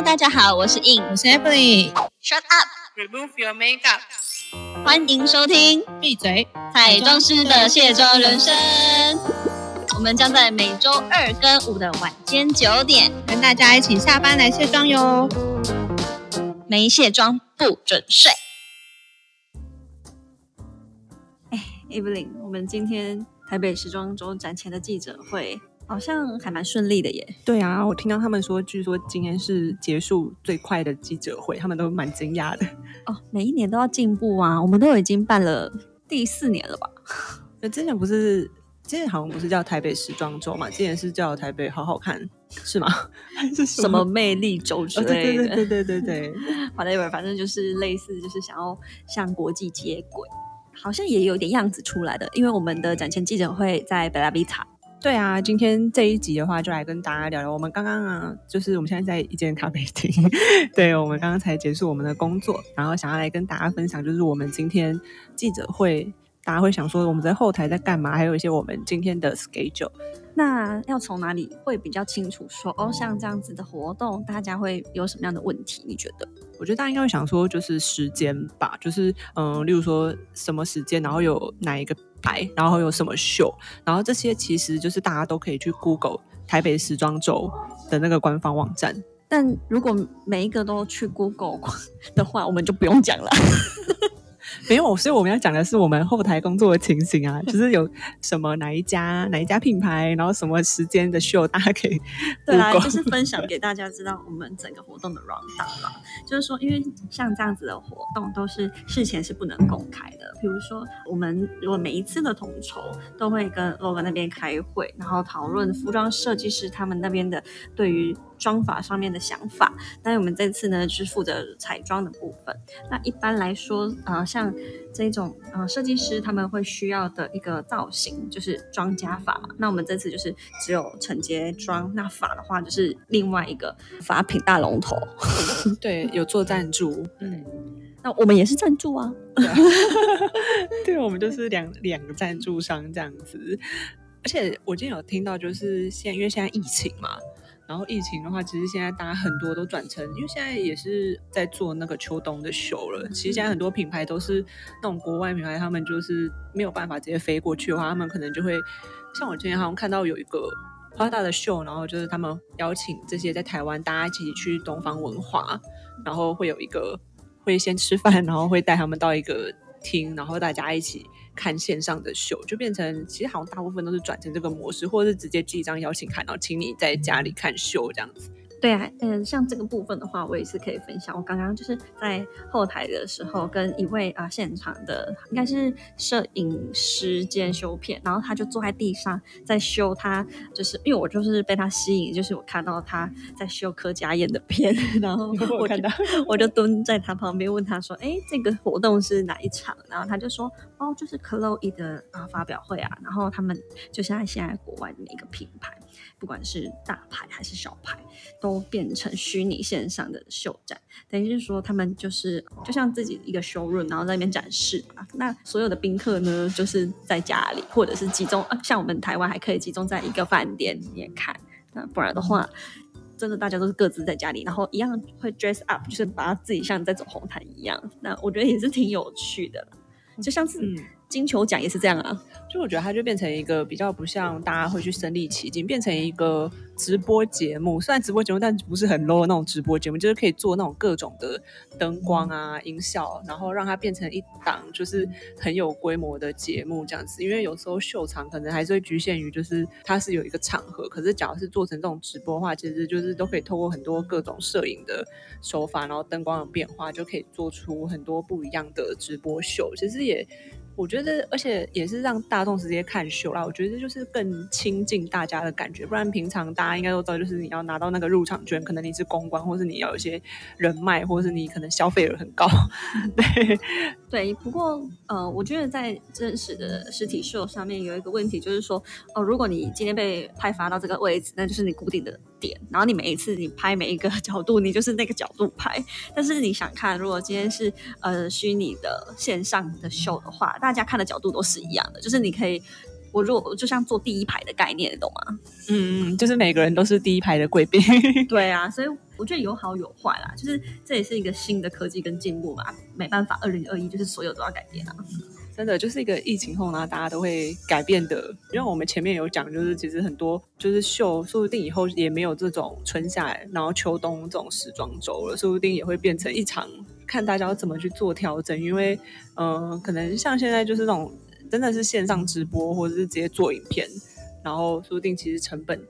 Hello，大家好，我是 In，我是 Emily。Shut up，Remove your makeup。欢迎收听闭嘴！彩妆师的卸妆人生。我们将在每周二跟五的晚间九点，跟大家一起下班来卸妆哟。没卸妆不准睡。哎，Evelyn，我们今天台北时装周展前的记者会好像还蛮顺利的耶。对啊，我听到他们说，据说今天是结束最快的记者会，他们都蛮惊讶的。哦，每一年都要进步啊，我们都已经办了第四年了吧？那之前不是，之前好像不是叫台北时装周嘛，之前是叫台北好好看，是吗？还是什么魅力周之哦对类的？对对对对对对，whatever，反正就是类似，就是想要向国际接轨，好像也有点样子出来的。因为我们的展前记者会在贝拉比塔，对啊，今天这一集的话，就来跟大家聊聊。我们刚刚啊，就是我们现在在一间咖啡厅，对我们刚刚才结束我们的工作，然后想要来跟大家分享，就是我们今天记者会，大家会想说我们在后台在干嘛，还有一些我们今天的 schedule。那要从哪里会比较清楚说哦，像这样子的活动，大家会有什么样的问题？你觉得？我觉得大家应该会想说，就是时间吧，就是嗯，例如说什么时间，然后有哪一个牌，然后有什么秀，然后这些其实就是大家都可以去 Google 台北时装周的那个官方网站。但如果每一个都去 Google 的话，我们就不用讲了。没有，所以我们要讲的是我们后台工作的情形啊，就是有什么哪一家哪一家品牌，然后什么时间的秀，大家可以 对啦，就是分享 给大家知道我们整个活动的 round down 啦。就是说，因为像这样子的活动都是事前是不能公开的。比如说，我们如果每一次的统筹都会跟 LOGO 那边开会，然后讨论服装设计师他们那边的对于妆法上面的想法。但是我们这次呢，就是负责彩妆的部分。那一般来说，呃，像这种呃设计师他们会需要的一个造型就是妆加发嘛。那我们这次就是只有承接妆，那法的话就是另外一个法品大龙头。对有做赞助，嗯，那我们也是赞助啊。对，我们就是两两个赞助商这样子。而且我今天有听到，就是现因为现在疫情嘛，然后疫情的话，其实现在大家很多都转成，因为现在也是在做那个秋冬的秀了。其实现在很多品牌都是那种国外品牌，他们就是没有办法直接飞过去的话，他们可能就会像我今天好像看到有一个花大的秀，然后就是他们邀请这些在台湾大家一起去东方文化，然后会有一个会先吃饭，然后会带他们到一个听，然后大家一起看线上的秀，就变成其实好像大部分都是转成这个模式，或者是直接寄一张邀请函，然后请你在家里看秀这样子。对啊，嗯，像这个部分的话，我也是可以分享。我刚刚就是在后台的时候，跟一位啊、现场的应该是摄影师兼修片，然后他就坐在地上在修他，就是因为我就是被他吸引，就是我看到他在修柯佳燕的片，然后 我看到我就蹲在他旁边问他说：“哎，这个活动是哪一场？”然后他就说：“哦，就是 Chloe 的啊发表会啊。”然后他们就现在现在国外的一个品牌，不管是大牌还是小牌，都变成虚拟线上的秀展，等于是说他们就是就像自己一个 showroom，然后在那边展示嘛。那所有的宾客呢，就是在家里或者是集中，呃，像我们台湾还可以集中在一个饭店里面看，那不然的话。真的，大家都是各自在家里，然后一样会 dress up，就是把自己像在走红毯一样。那我觉得也是挺有趣的，就像是金球奖也是这样啊。就我觉得它就变成一个比较不像大家会去身临其境，变成一个直播节目。虽然直播节目，但不是很 low 的那种直播节目，就是可以做那种各种的灯光啊、音效，然后让它变成一档就是很有规模的节目这样子。因为有时候秀场可能还是会局限于就是它是有一个场合，可是假如是做成这种直播的话，其实就是都可以透过很多各种摄影的手法，然后灯光的变化，就可以做出很多不一样的直播秀。其实也。我觉得，而且也是让大众直接看秀啦。我觉得就是更亲近大家的感觉，不然平常大家应该都知道，就是你要拿到那个入场券，可能你是公关，或是你要有一些人脉，或是你可能消费额很高。对，对，不过呃，我觉得在真实的实体秀上面有一个问题，就是说，哦、如果你今天被派发到这个位置，那就是你固定的点，然后你每一次你拍每一个 角度，你就是那个角度拍。但是你想看，如果今天是呃虚拟的线上的秀的话，大家看的角度都是一样的，就是你可以我如果就像坐第一排的概念，你懂吗？嗯嗯，就是每个人都是第一排的贵宾。对啊，所以我觉得有好有坏啦，就是这也是一个新的科技跟进步嘛，没办法，二零二一就是所有都要改变啊。真的就是一个疫情后呢，大家都会改变的。因为我们前面有讲，就是其实很多就是秀，说不定以后也没有这种春夏然后秋冬这种时装周了，说不定也会变成一场看大家要怎么去做调整。因为嗯、呃可能像现在就是那种真的是线上直播，或者是直接做影片，然后说不定其实成本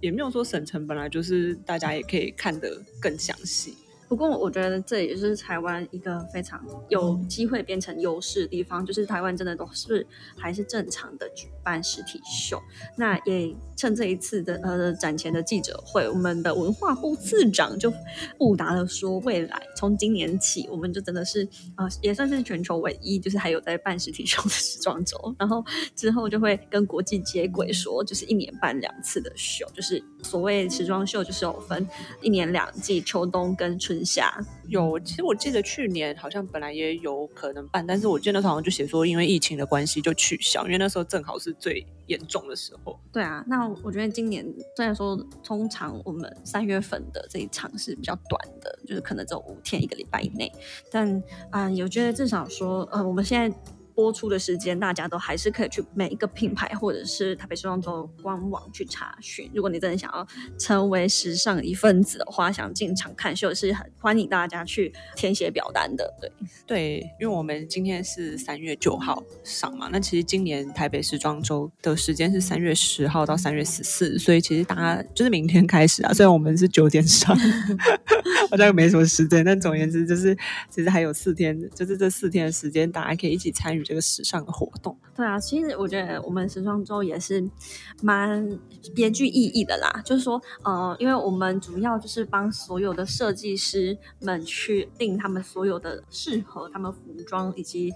也没有说省成本啦，就是大家也可以看得更详细。不过我觉得这也是台湾一个非常有机会变成优势的地方，就是台湾真的都是还是正常的举办实体秀。那也趁这一次的呃展前的记者会，我们的文化部次长就布达了说，未来从今年起，我们就真的是呃也算是全球唯一，就是还有在办实体秀的时装周。然后之后就会跟国际接轨，说就是一年办两次的秀，就是所谓时装秀就是有分一年两季，秋冬跟春夏。有，其实我记得去年好像本来也有可能办，但是我记得那时候好像就写说因为疫情的关系就取消，因为那时候正好是最严重的时候。对啊，那我觉得今年虽然说通常我们三月份的这一场是比较短的，就是可能只有五天一个礼拜以内，但啊、我觉得至少说呃我们现在。播出的时间，大家都还是可以去每一个品牌或者是台北时装周官网去查询。如果你真的想要成为时尚一份子的话，想进场看秀，是很欢迎大家去填写表单的。对，对，因为我们今天是三月九号上嘛，那其实今年台北时装周的时间是三月十号到三月十四，所以其实大家就是明天开始啊。虽然我们是九点上，好像没什么时间，但总而言之就是其实还有四天，就是这四天的时间，大家可以一起参与这个时尚的活动。对啊，其实我觉得我们时装周也是蛮别具意义的啦。就是说，呃，因为我们主要就是帮所有的设计师们去定他们所有的适合他们服装以及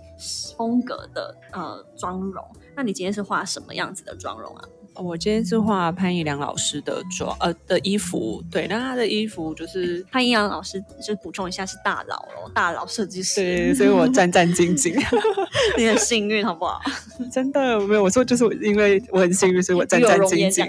风格的呃妆容。那你今天是画什么样子的妆容啊？我今天是画潘一良老师的妆，呃的衣服。对，那他的衣服就是潘一良老师就补充一下是大佬哦，大佬设计师。对，所以我战战兢兢。你很幸运，好不好？真的没有，我说就是因为我很幸运，所以我战战 兢兢。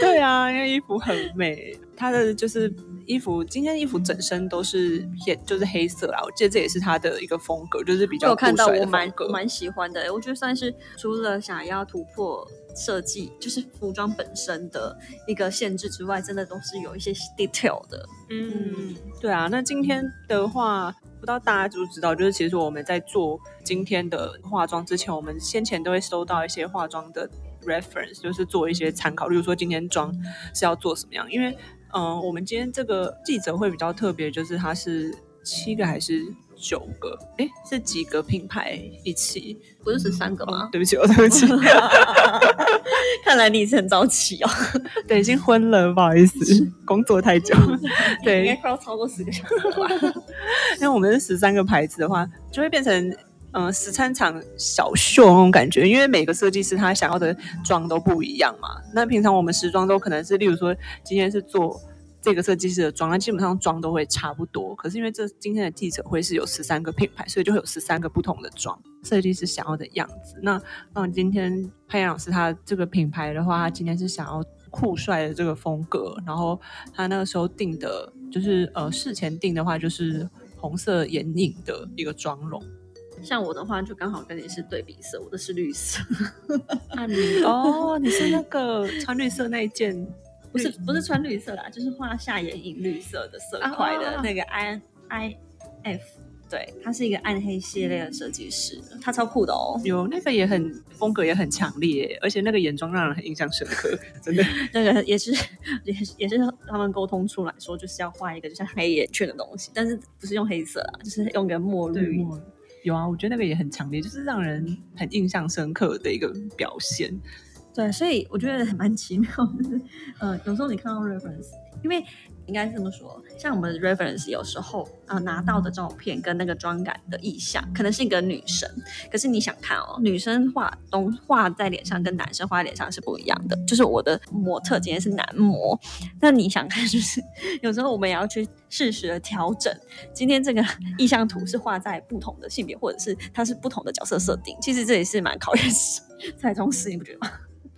对啊，因为衣服很美，他的就是衣服，今天衣服整身都是偏就是黑色啦。我记得这也是他的一个风格，就是比较我有看到，我蛮蛮喜欢的。我觉得算是除了想要突破设计，就是服装本身的一个限制之外，真的都是有一些 detail 的。嗯，对啊。那今天的话，不知道大家知不知道，就是其实我们在做今天的化妆之前，我们先前都会收到一些化妆的 reference，就是做一些参考，例如说今天妆是要做什么样。因为，嗯、我们今天这个记者会比较特别，就是它是七个还是九个？诶，是几个品牌一起？不是十三个吗？对不起，哦对不起 看来你是很早起哦，对，已经昏了，不好意思，工作太久。对应该快要超过十个小时了吧？因为我们是十三个牌子的话，就会变成嗯十三场小秀那种感觉。因为每个设计师他想要的妆都不一样嘛。那平常我们时装都可能是，例如说今天是做这个设计师的妆，那基本上妆都会差不多。可是因为这今天的记者会是有十三个品牌，所以就会有十三个不同的妆，设计师想要的样子。那那今天潘阳老师他这个品牌的话，他今天是想要。酷帅的这个风格，然后他那个时候定的，就是呃事前定的话，就是红色眼影的一个妆容。像我的话，就刚好跟你是对比色，我的是绿色，哦，你是那个穿绿色那一件，不是不是穿绿色啦，就是画下眼影绿色的色块的啊那个 I I F，对，他是一个暗黑系列的设计师，他超酷的哦。有那个也很风格也很强烈，而且那个眼妆让人很印象深刻，真的。那个也是也是也是他们沟通出来说，就是要画一个就像黑眼圈的东西，但是不是用黑色啊，就是用个墨绿。有啊，我觉得那个也很强烈，就是让人很印象深刻的一个表现。对，所以我觉得还蛮奇妙，就是呃，有时候你看到 reference，因为应该是这么说，像我们 reference 有时候呃拿到的照片跟那个妆感的意象，可能是一个女生，可是你想看哦，女生画东画在脸上跟男生画在脸上是不一样的。就是我的模特今天是男模，那你想看，就是有时候我们也要去适时的调整。今天这个 意向图是画在不同的性别，或者是它是不同的角色设定，其实这也是蛮考验 彩妆师，你不觉得吗？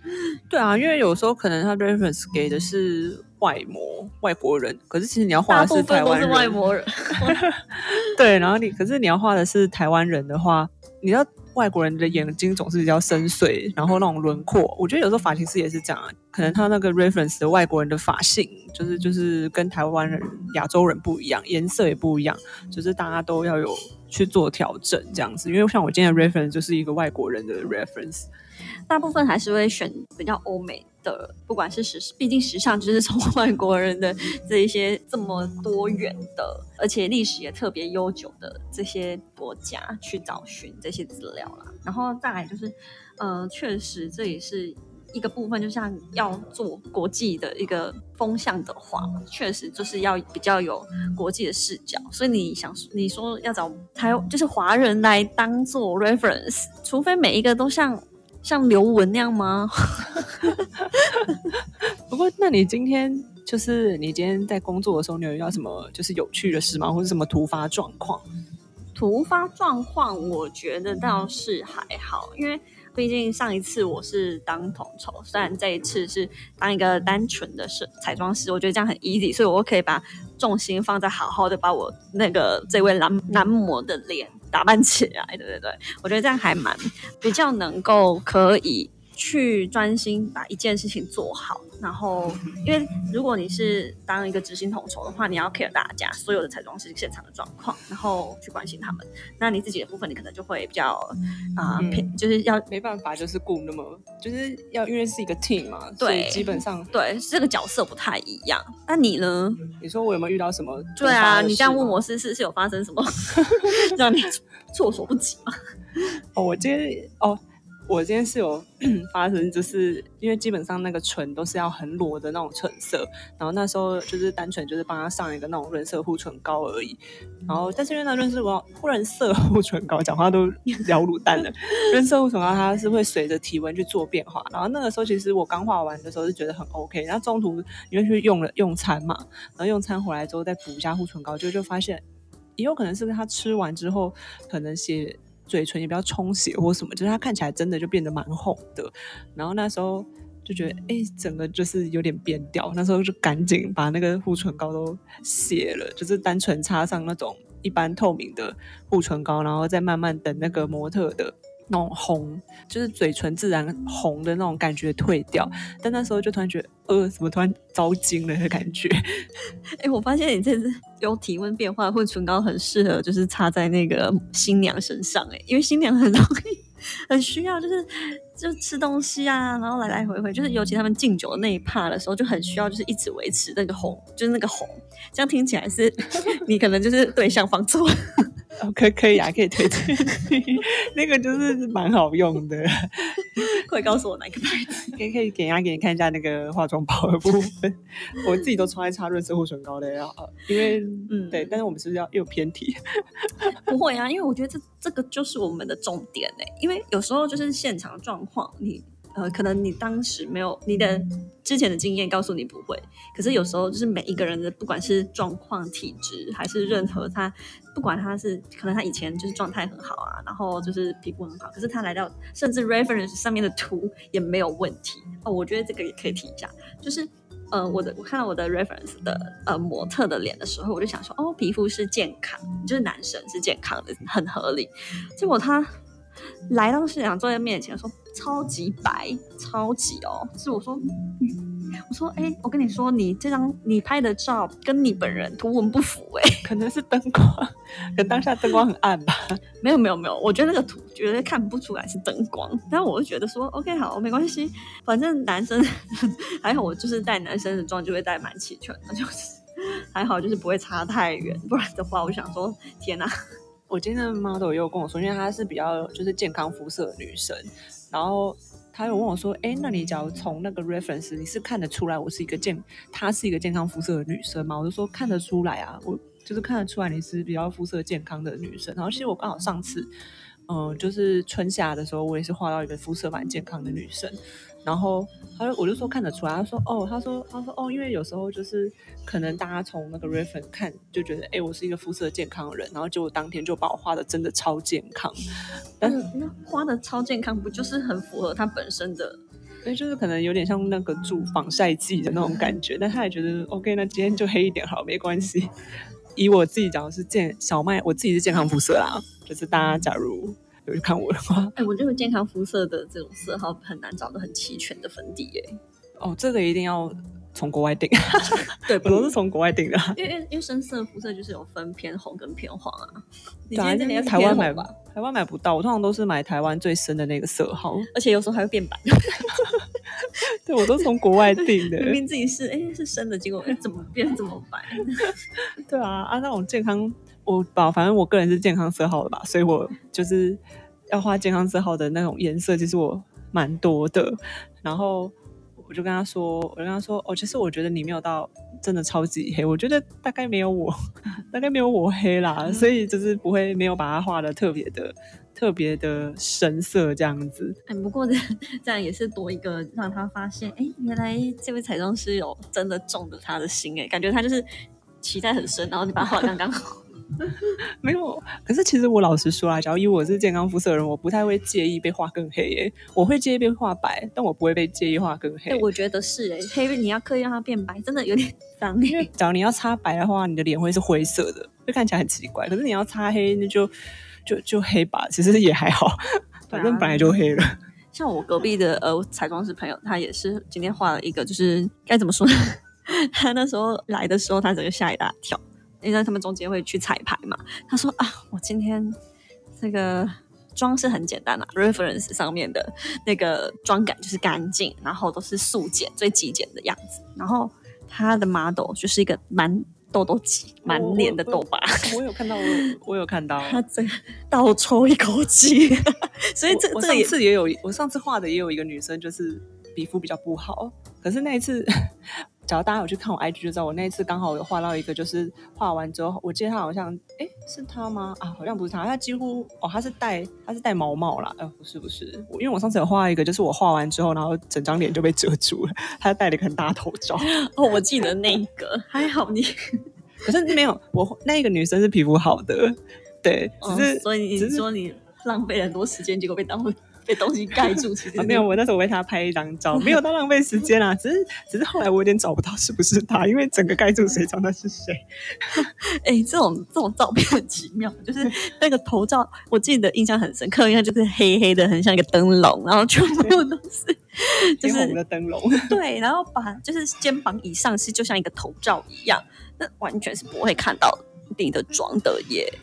对啊，因为有时候可能他 reference 给的是外模外国人，可是其实你要画大的是是台湾人，外国人。对，然后你可是你要画的是台湾人的话，你要外国人的眼睛总是比较深邃，然后那种轮廓，我觉得有时候发型师也是这样啊，可能他那个 reference 的外国人的发型，就是就是跟台湾人、亚洲人不一样，颜色也不一样，就是大家都要有去做调整这样子。因为像我今天的 reference 就是一个外国人的 reference，大部分还是会选比较欧美的，不管是时，毕竟时尚就是从外国人的这一些这么多元的，而且历史也特别悠久的这些国家去找寻这些资料啦。然后再来就是，呃，确实这也是一个部分，就像要做国际的一个风向的话，确实就是要比较有国际的视角。所以你想，你说要找台就是华人来当做 reference，除非每一个都像像刘雯那样吗？不过，那你今天就是你今天在工作的时候，你有遇到什么就是有趣的事吗？或者什么突发状况？突发状况，我觉得倒是还好，因为毕竟上一次我是当统筹，虽然这一次是当一个单纯的是彩妆师，我觉得这样很 easy，所以我可以把重心放在好好的把我那个这位男男模的脸打扮起来，对对对，我觉得这样还蛮比较能够可以去专心把一件事情做好。然后，因为如果你是当一个执行统筹的话，你要 care 大家所有的彩妆师现场的状况，然后去关心他们。那你自己的部分，你可能就会比较啊、嗯偏，就是要没办法，就是顾那么，就是要因为是一个 team 嘛，所以对基本上对这个角色不太一样。那你呢？你说我有没有遇到什么？对啊，你这样问我，是是是有发生什么 让你措手不及吗？哦，我今天哦，我今天是有 发生，就是因为基本上那个唇都是要很裸的那种唇色，然后那时候就是单纯就是帮他上一个那种润色护唇膏而已，然后但是因为那润色膏润色护唇膏讲话都聊卤蛋了，润色护唇膏它是会随着体温去做变化，然后那个时候其实我刚画完的时候是觉得很 OK，然后中途因为去用了用餐嘛，然后用餐回来之后再补一下护唇膏，就就发现也有可能是他吃完之后可能血嘴唇也比较充血或什么，就是它看起来真的就变得蛮红的。然后那时候就觉得，哎、整个就是有点变调。那时候就赶紧把那个护唇膏都卸了，就是单纯擦上那种一般透明的护唇膏，然后再慢慢等那个模特的。那种红，就是嘴唇自然红的那种感觉退掉，但那时候就突然觉得，呃，怎么突然遭惊了的感觉？哎、我发现你这次有体温变化，或唇膏很适合，就是擦在那个新娘身上、哎，因为新娘很容易很需要，就是就吃东西啊，然后来来回回，就是尤其他们敬酒的那一趴的时候，就很需要就是一直维持那个红，就是那个红，这样听起来是 你可能就是对象放错可可以啊，可以推荐你，那个就是蛮好用的，快告诉我哪个牌子？可以可以给人家给你看一下那个化妆包的部分，我自己都超爱擦润色护唇膏的，然后因为嗯对，但是我们是不是要又偏题？不会啊，因为我觉得这这个就是我们的重点呢、因为有时候就是现场状况，你呃，可能你当时没有你的之前的经验告诉你不会，可是有时候就是每一个人的不管是状况、体质，还是任何他，不管他是可能他以前就是状态很好啊，然后就是皮肤很好，可是他来到甚至 reference 上面的图也没有问题哦，我觉得这个也可以提一下，就是。呃，我的我看到我的 reference 的呃模特的脸的时候，我就想说，哦，皮肤是健康，就是男生是健康的，很合理。结果他来到现场坐在面前说，超级白，超级哦，是我说，嗯我说，哎、我跟你说，你这张你拍的照跟你本人图文不符、哎，可能是灯光，可能当下灯光很暗吧。没有没有没有，我觉得那个图绝对看不出来是灯光，但我就觉得说，OK 好，没关系，反正男生还好，我就是带男生的妆就会带蛮齐全的，就是还好，就是不会差太远，不然的话，我想说，天哪、我今天的 model 也有跟我说，因为她是比较就是健康肤色的女生，然后他又问我说，哎，那你假如从那个 reference，你是看得出来我是一个健，她是一个健康肤色的女生吗？我就说看得出来啊，我就是看得出来你是比较肤色健康的女生。然后其实我刚好上次，嗯、就是春夏的时候，我也是画到一个肤色蛮健康的女生。然后他就我就说看得出来，他说哦，他说他说哦，因为有时候就是可能大家从那个 reference 看就觉得，哎，我是一个肤色健康的人，然后结果当天就把我画的真的超健康，但是那画的超健康，不就是很符合他本身的？所以就是可能有点像那个注防晒剂的那种感觉，但他也觉得 OK，那今天就黑一点好，没关系。以我自己讲是健小麦，我自己是健康肤色啦，就是大家假如有去看我的话，哎，我觉得健康肤色的这种色号很难找到很齐全的粉底耶。哦，这个一定要从国外订，对，我都是从国外订的。因为因为深色肤色就是有分偏红跟偏黄啊。你今天在台湾买吧，台湾买不到，我通常都是买台湾最深的那个色号，而且有时候还会变白。对，我都从国外订的，明明自己是哎是深的，结果怎么变这么白？对啊，啊那种健康，我吧，反正我个人是健康色号的吧，所以我就是要画健康色号的那种颜色，其实我蛮多的。然后我就跟他说，我跟他说，哦，其实我觉得你没有到真的超级黑，我觉得大概没有我，大概没有我黑啦，所以就是不会没有把它画的特别的。特别的深色这样子，哎，不过这这样也是多一个让他发现，哎，原来这位彩妆师有真的中了他的心，哎，感觉他就是期待很深，然后你把它画刚刚好，没有。可是其实我老实说啊，假如以我是健康肤色的人，我不太会介意被画更黑，耶，我会介意被画白，但我不会被介意画更黑。我觉得是，哎，黑你要刻意让它变白，真的有点脏。因为假如你要擦白的话，你的脸会是灰色的，会看起来很奇怪。可是你要擦黑，那就。就就黑吧，其实也还好，反正本来就黑了。像我隔壁的呃彩妆师朋友，他也是今天画了一个，就是该怎么说呢？他那时候来的时候，他整个吓一大跳，因为他们中间会去彩排嘛。他说啊，我今天这个妆是很简单啊，reference 上面的那个妆感就是干净，然后都是素简最极简的样子。然后他的 model 就是一个蛮。痘痘肌，满脸的痘疤。我有看到，我我有看到，他这倒抽一口气。所以这这一次也有，我上次画的也有一个女生，就是皮肤比较不好。可是那一次。假如大家有去看我 IG 就知道，我那一次刚好有画到一个，就是画完之后，我记得他好像，哎，是他吗？啊，好像不是他，他几乎，哦，他是戴，他是戴毛毛啦，呃，不是不是，因为我上次有画一个，就是我画完之后，然后整张脸就被遮住了，他戴了一个很大头罩。哦，我记得那个，还好你，可是没有，我那个女生是皮肤好的，对，只是，所以你说你浪费很多时间，结果被当被东西盖住，其实 没有。我那时候为他拍一张照，没有到浪费时间啊。只是，只是后来我有点找不到是不是他，因为整个盖住，谁知道那是谁？哎，这种这种照片很奇妙，就是那个头照，我记得印象很深刻，因为就是黑黑的，很像一个灯笼，然后全部都是就是的灯笼。对，然后把就是肩膀以上是就像一个头罩一样，那完全是不会看到你的妆的耶。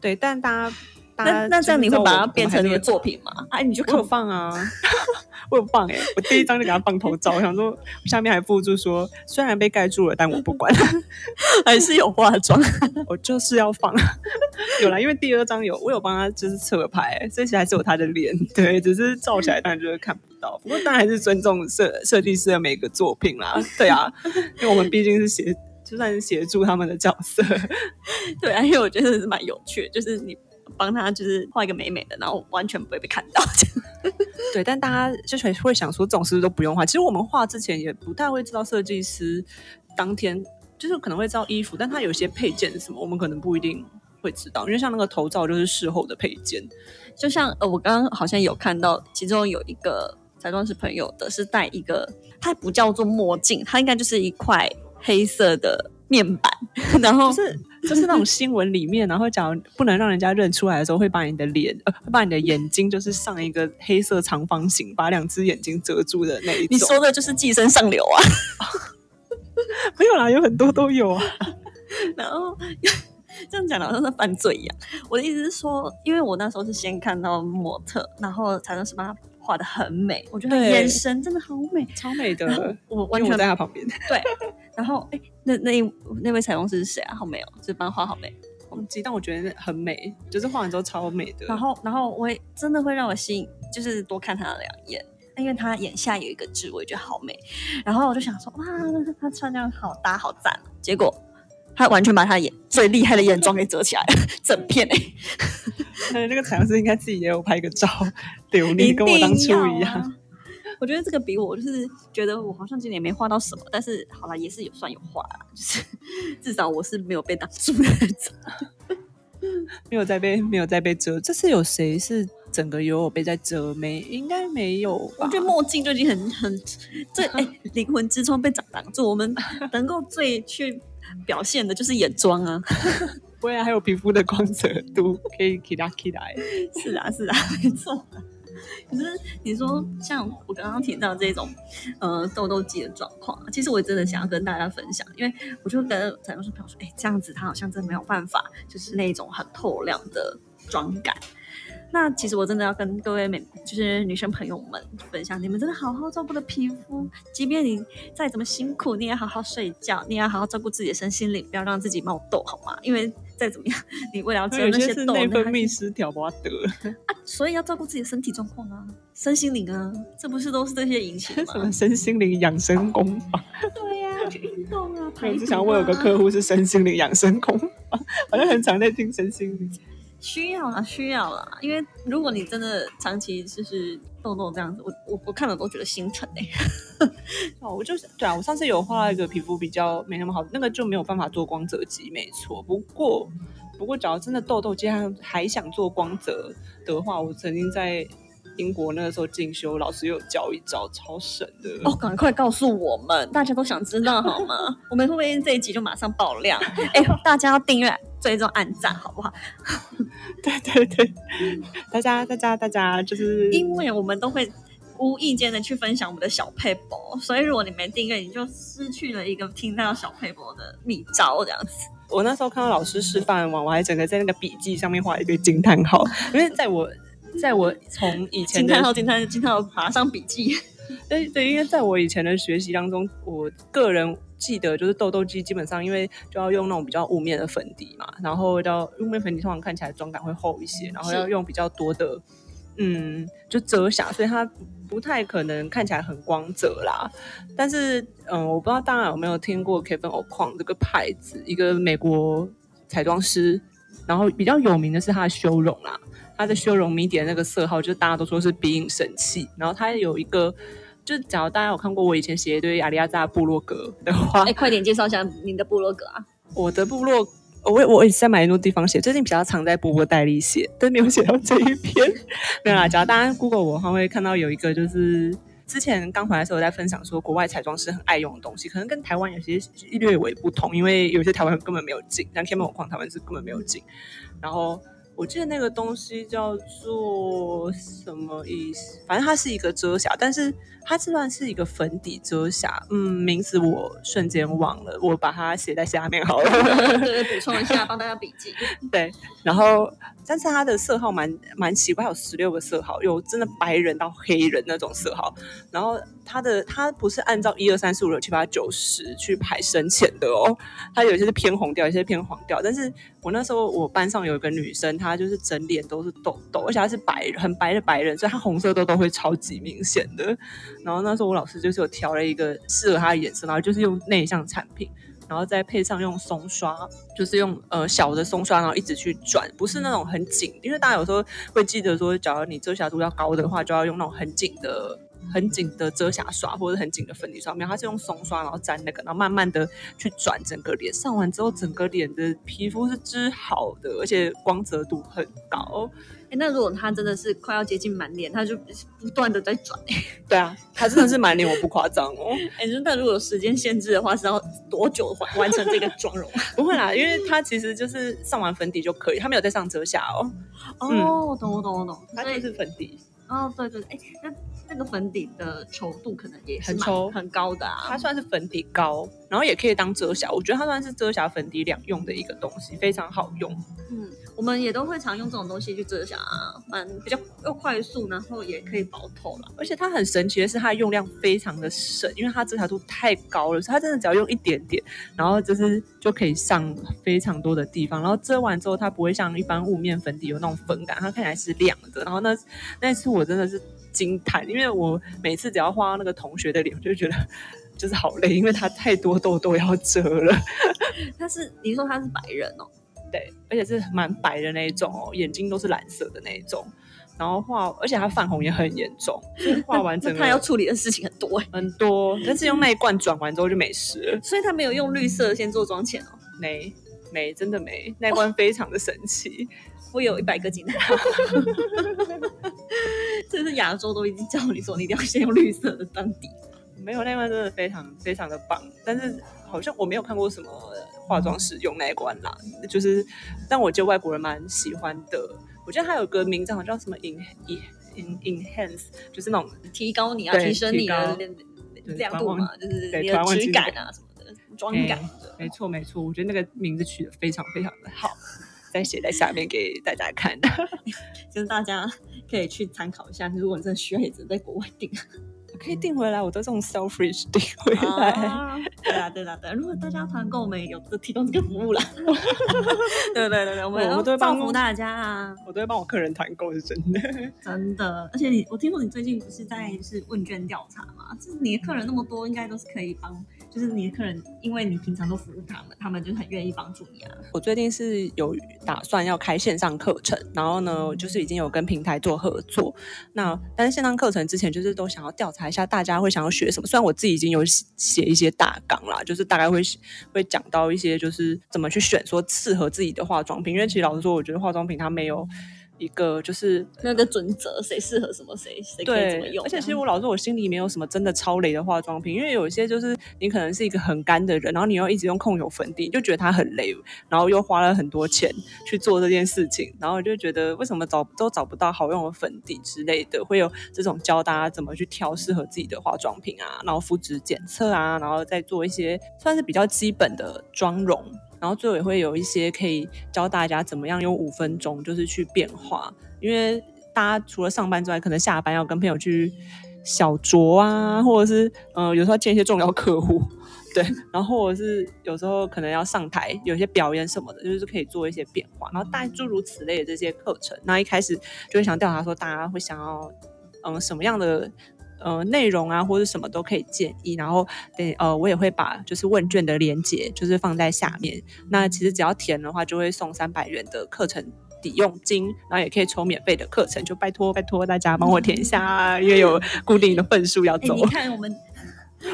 对，但大家。那那这样你会把它变成你的作品吗？哎，你就我有放啊，我有放哎，我第一张就给他放头照，我想说下面还附注说，虽然被盖住了，但我不管，还是有化妆，我就是要放。有啦，因为第二张有我有帮他就是侧拍，所以还是有他的脸，对，只是照起来当然就是看不到。不过当然还是尊重设设计师的每个作品啦，对啊，因为我们毕竟是协就算是协助他们的角色，对啊，因为我觉得是蛮有趣，就是你。帮他就是画一个美美的，然后完全不会被看到。对，但大家就是会想说，这种是不是都不用画？其实我们画之前也不太会知道设计师当天就是可能会知道衣服，但他有些配件什么，我们可能不一定会知道。因为像那个头罩就是事后的配件，就像呃，我刚刚好像有看到，其中有一个彩妆师朋友的是戴一个，它不叫做墨镜，它应该就是一块黑色的。面板，然后是就是那种新闻里面，然后讲不能让人家认出来的时候，会把你的脸呃，把你的眼睛就是上一个黑色长方形，把两只眼睛遮住的那一种。你说的就是寄生上流啊？没有啦，有很多都有啊。然后 这样讲好像是犯罪一样。我的意思是说，因为我那时候是先看到模特，然后才能是把它画的很美。我觉得眼神真的好美，超美的。我完全在他旁边。对，然后哎。那那那位彩妆师是谁啊？好美哦，这帮画好美，忘记，但我觉得很美，就是画完之后超美的。然后，然后我也真的会让我吸引，就是多看他两眼，因为他眼下有一个痣，我也觉得好美。然后我就想说，哇，他穿这样好搭好赞。结果他完全把他眼最厉害的眼妆给遮起来了，整片哎。那个彩妆师应该自己也有拍个照留念，跟我当初一样。我觉得这个比我就是觉得我好像今年没画到什么，但是好了，也是有算有画啦，就是 至少我是没有被挡住的那种。没有再被没有再被遮。这次有谁是整个有被在遮没？应该没有吧？我觉得墨镜就已经很很最哎，灵魂之窗被挡挡住，我们能够最去表现的就是眼妆啊。不会啊，还有皮肤的光泽度可以起来起来。是啊，是啊，没错。可是你说像我刚刚提到这种呃痘痘肌的状况，其实我真的想要跟大家分享，因为我就跟彩妆师朋友说，哎，这样子它好像真的没有办法，就是那种很透亮的妆感。那其实我真的要跟各位美，就是女生朋友们分享，你们真的好好照顾的皮肤，即便你再怎么辛苦，你也好好睡觉，你也好好照顾自己的身心灵，不要让自己冒痘，好吗？因为再怎么样，你为了遮那 些痘，内分泌失调，不 得啊，所以要照顾自己的身体状况啊，身心灵啊，这不是都是这些引起的吗？什么身心灵养生功法？对呀，去运动啊，排 我只想问，有个客户是身心灵养生功法，好像很常在听身心灵。需要啦，需要啦，因为如果你真的长期就是痘痘这样子，我我我看了都觉得心疼哎。哦，我就是对啊，我上次有画一个皮肤比较没那么好，那个就没有办法做光泽肌，没错。不过不过，只要真的痘痘肌还还想做光泽的话，我曾经在。英国那个时候进修，老师有教一招超神的哦！赶快告诉我们，大家都想知道好吗？我们会不会这一集就马上爆量？哎，大家要订阅、追踪、按赞，好不好？对对对，大家大家大家就是，因为我们都会无意间的去分享我们的小配博，所以如果你没订阅，你就失去了一个听到小配博的秘招，这样子。我那时候看到老师示范完，我还整个在那个笔记上面画一个惊叹号，因为在我。在我从以前惊叹号惊叹惊叹号爬上笔记，对对，因为在我以前的学习当中，我个人记得就是痘痘肌基本上因为就要用那种比较雾面的粉底嘛，然后要雾面粉底通常看起来妆感会厚一些，然后要用比较多的嗯就遮瑕，所以它不太可能看起来很光泽啦。但是嗯，我不知道大家有没有听过 Kevin O'Quan 这个牌子，一个美国彩妆师，然后比较有名的是他的修容啦。它的修容迷底的那个色号，就是大家都说是鼻影神器。然后它有一个，就是假如大家有看过我以前写一堆阿利亚扎部落格的话，哎，快点介绍一下你的部落格啊！我的部落，我我也是在蛮多地方写，最近比较常在波波代理写，但没有写到这一篇。没有啦，只要大家 Google 我的话，会看到有一个，就是之前刚回来的时候在分享说，国外彩妆师很爱用的东西，可能跟台湾有些略微不同，因为有些台湾根本没有进，像天门矿台湾是根本没有进，然后。我记得那个东西叫做什么意思？反正它是一个遮瑕，但是它这段是一个粉底遮瑕。嗯，名字我瞬间忘了，我把它写在下面好了。对，补充一下，帮大家笔记。对，然后。但是它的色号蛮蛮奇怪，有十六个色号，有真的白人到黑人那种色号。然后它的它不是按照一二三四五六七八九十去排深浅的哦，它有些是偏红调，有些偏黄调。但是我那时候我班上有一个女生，她他就是整脸都是痘痘，而且他是白很白的白人，所以他红色痘痘会超级明显的。然后那时候我老师就是有调了一个适合他的颜色，然后就是用内向产品。然后再配上用松刷，就是用呃小的松刷，然后一直去转，不是那种很紧，因为大家有时候会记得说，假如你遮瑕度要高的话，就要用那种很紧的、很紧的遮瑕刷或者很紧的粉底刷。没有，它是用松刷，然后粘那个，然后慢慢的去转整个脸。上完之后，整个脸的皮肤是织好的，而且光泽度很高。哎，那如果它真的是快要接近满脸，它就不断的在转。对啊，它真的是满脸，我不夸张哦。哎，那如果有时间限制的话，是要多久完完成这个妆容？不会啦，因为它其实就是上完粉底就可以，它没有再上遮瑕哦。哦，我懂，我懂，我懂，他就是粉底。哦，对对，哎，那那个粉底的稠度可能也很稠很高的啊。它算是粉底膏，然后也可以当遮瑕。我觉得它算是遮瑕粉底两用的一个东西，非常好用。嗯。我们也都会常用这种东西去遮瑕啊，蛮比较又快速，然后也可以薄透了。而且它很神奇的是，它的用量非常的省，因为它遮瑕度太高了，所以它真的只要用一点点，然后就是就可以上非常多的地方。然后遮完之后，它不会像一般雾面粉底有那种粉感，它看起来是亮的。然后那那次我真的是惊叹，因为我每次只要画那个同学的脸，我就觉得 就是好累，因为他太多痘痘要遮了。他是你说他是白人哦？对，而且是蛮白的那一种哦，眼睛都是蓝色的那一种。然后画，而且他泛红也很严重，就是画完整个 他要处理的事情很多哎，很多，但是用那一罐转完之后就没事了。所以他没有用绿色先做妆前哦。没没真的没，那一罐非常的神奇。我有一百个惊叹号，这是亚洲都已经教你说，你一定要先用绿色的当底。没有那一罐真的非常非常的棒，但是好像我没有看过什么化妆师用那一罐啦，就是但我觉得外国人蛮喜欢的。我觉得它有个名字好像叫什么 in in in enhance，就是那种提高你啊，提升你的对亮度嘛，就是对你的质感啊什么的，妆感哎的。没错没错，我觉得那个名字取得非常非常的好，再写在下面给大家看。就是大家可以去参考一下，如果你真的需要，也只能在国外订。可以订回来，我都这种 selfish 订回来。啊，对啊，对啊，对啊。如果大家团购，我们也有提供这个服务啦。对对对对，我们我要们都会帮造福大家啊，我都会帮我客人团购，是真的。真的。而且你，我听说你最近不是在是问卷调查嘛？就是你的客人那么多，应该都是可以帮，就是你的客人，因为你平常都服务他们，他们就很愿意帮助你啊。我最近是有打算要开线上课程，然后呢，就是已经有跟平台做合作。那但是线上课程之前就是都想要调查一下大家会想要学什么。虽然我自己已经有写一些大纲啦，就是大概会会讲到一些就是怎么去选说适合自己的化妆品。因为其实老实说，我觉得化妆品它没有一个就是那个准则，谁适合什么，谁谁可以怎么，用。而且其实我老实说，我心里没有什么真的超雷的化妆品，因为有一些就是你可能是一个很干的人，然后你又一直用控油粉底，你就觉得它很雷，然后又花了很多钱去做这件事情，然后我就觉得为什么找都找不到好用的粉底之类的，会有这种教大家怎么去挑适合自己的化妆品啊，然后肤质检测啊，然后再做一些算是比较基本的妆容。然后最后也会有一些可以教大家怎么样用五分钟就是去变化，因为大家除了上班之外，可能下班要跟朋友去小酌啊，或者是呃有时候见一些重要客户，对，然后或者是有时候可能要上台有一些表演什么的，就是可以做一些变化，然后大概诸如此类的这些课程，那一开始就会想调查说大家会想要嗯什么样的。呃，内容啊，或者什么都可以建议，然后对，呃，我也会把就是问卷的连接就是放在下面。那其实只要填的话，就会送三百元的课程抵用金，然后也可以抽免费的课程，就拜托拜托大家帮我填一下啊，因为有固定的份数要哎、走。你看 我们。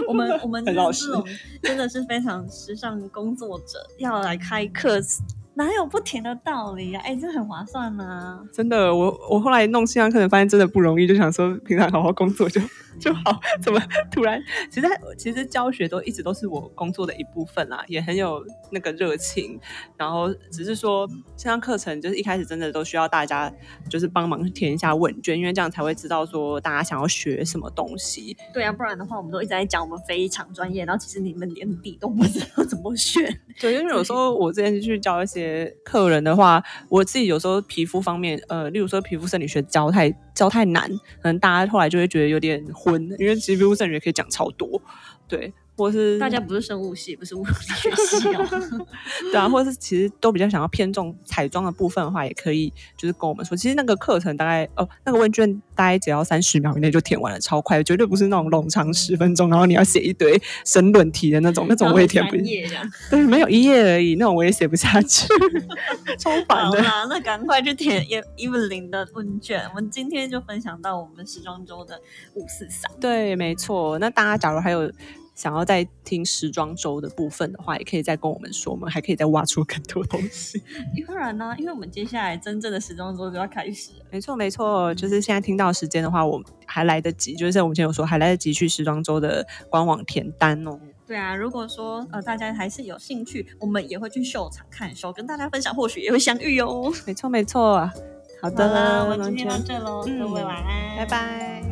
我们我们老实这种真的是非常时尚工作者，要来开课，哪有不填的道理啊？哎、这很划算啊！真的，我我后来弄线上课程，发现真的不容易，就想说平常好好工作 就就好，怎么突然？其实其实教学都一直都是我工作的一部分啦，也很有那个热情。然后只是说线上课程就是一开始真的都需要大家就是帮忙填一下问卷，因为这样才会知道说大家想要学什么东西。对啊，不然的话，我们都一直在讲我们非常专业，然后其实你们连底都不知道怎么选。对，因为有时候我之前去教一些客人的话，我自己有时候皮肤方面，呃，例如说皮肤生理学教太教太难，可能大家后来就会觉得有点昏，因为其实皮肤生理学可以讲超多，对，或是大家不是生物系，不是物理学系哦。对啊，或者是其实都比较想要偏重彩妆的部分的话，也可以就是跟我们说，其实那个课程大概哦，那个问卷大概只要三十秒以内就填完了，超快，绝对不是那种冗长十分钟，然后你要写一堆申论题的那种，那种我也填不专业这样。对，没有一页而已，那种我也写不下去，超烦的。好啦，那赶快去填 E Evelyn 的问卷。我们今天就分享到我们时装周的五四三。对，没错。那大家假如还有想要再听时装周的部分的话，也可以再跟我们说，我们还可以再挖出更多东西。当然呢，因为我们接下来真正的时装周就要开始了。没错，没错，就是现在听到时间的话，我还来得及，就是像我们前有说，还来得及去时装周的官网填单哦。对啊，如果说呃大家还是有兴趣，我们也会去秀场看秀，跟大家分享，或许也会相遇哦。没错，没错。好的，好啦，我们那今天到就这喽，嗯各位晚安，拜拜。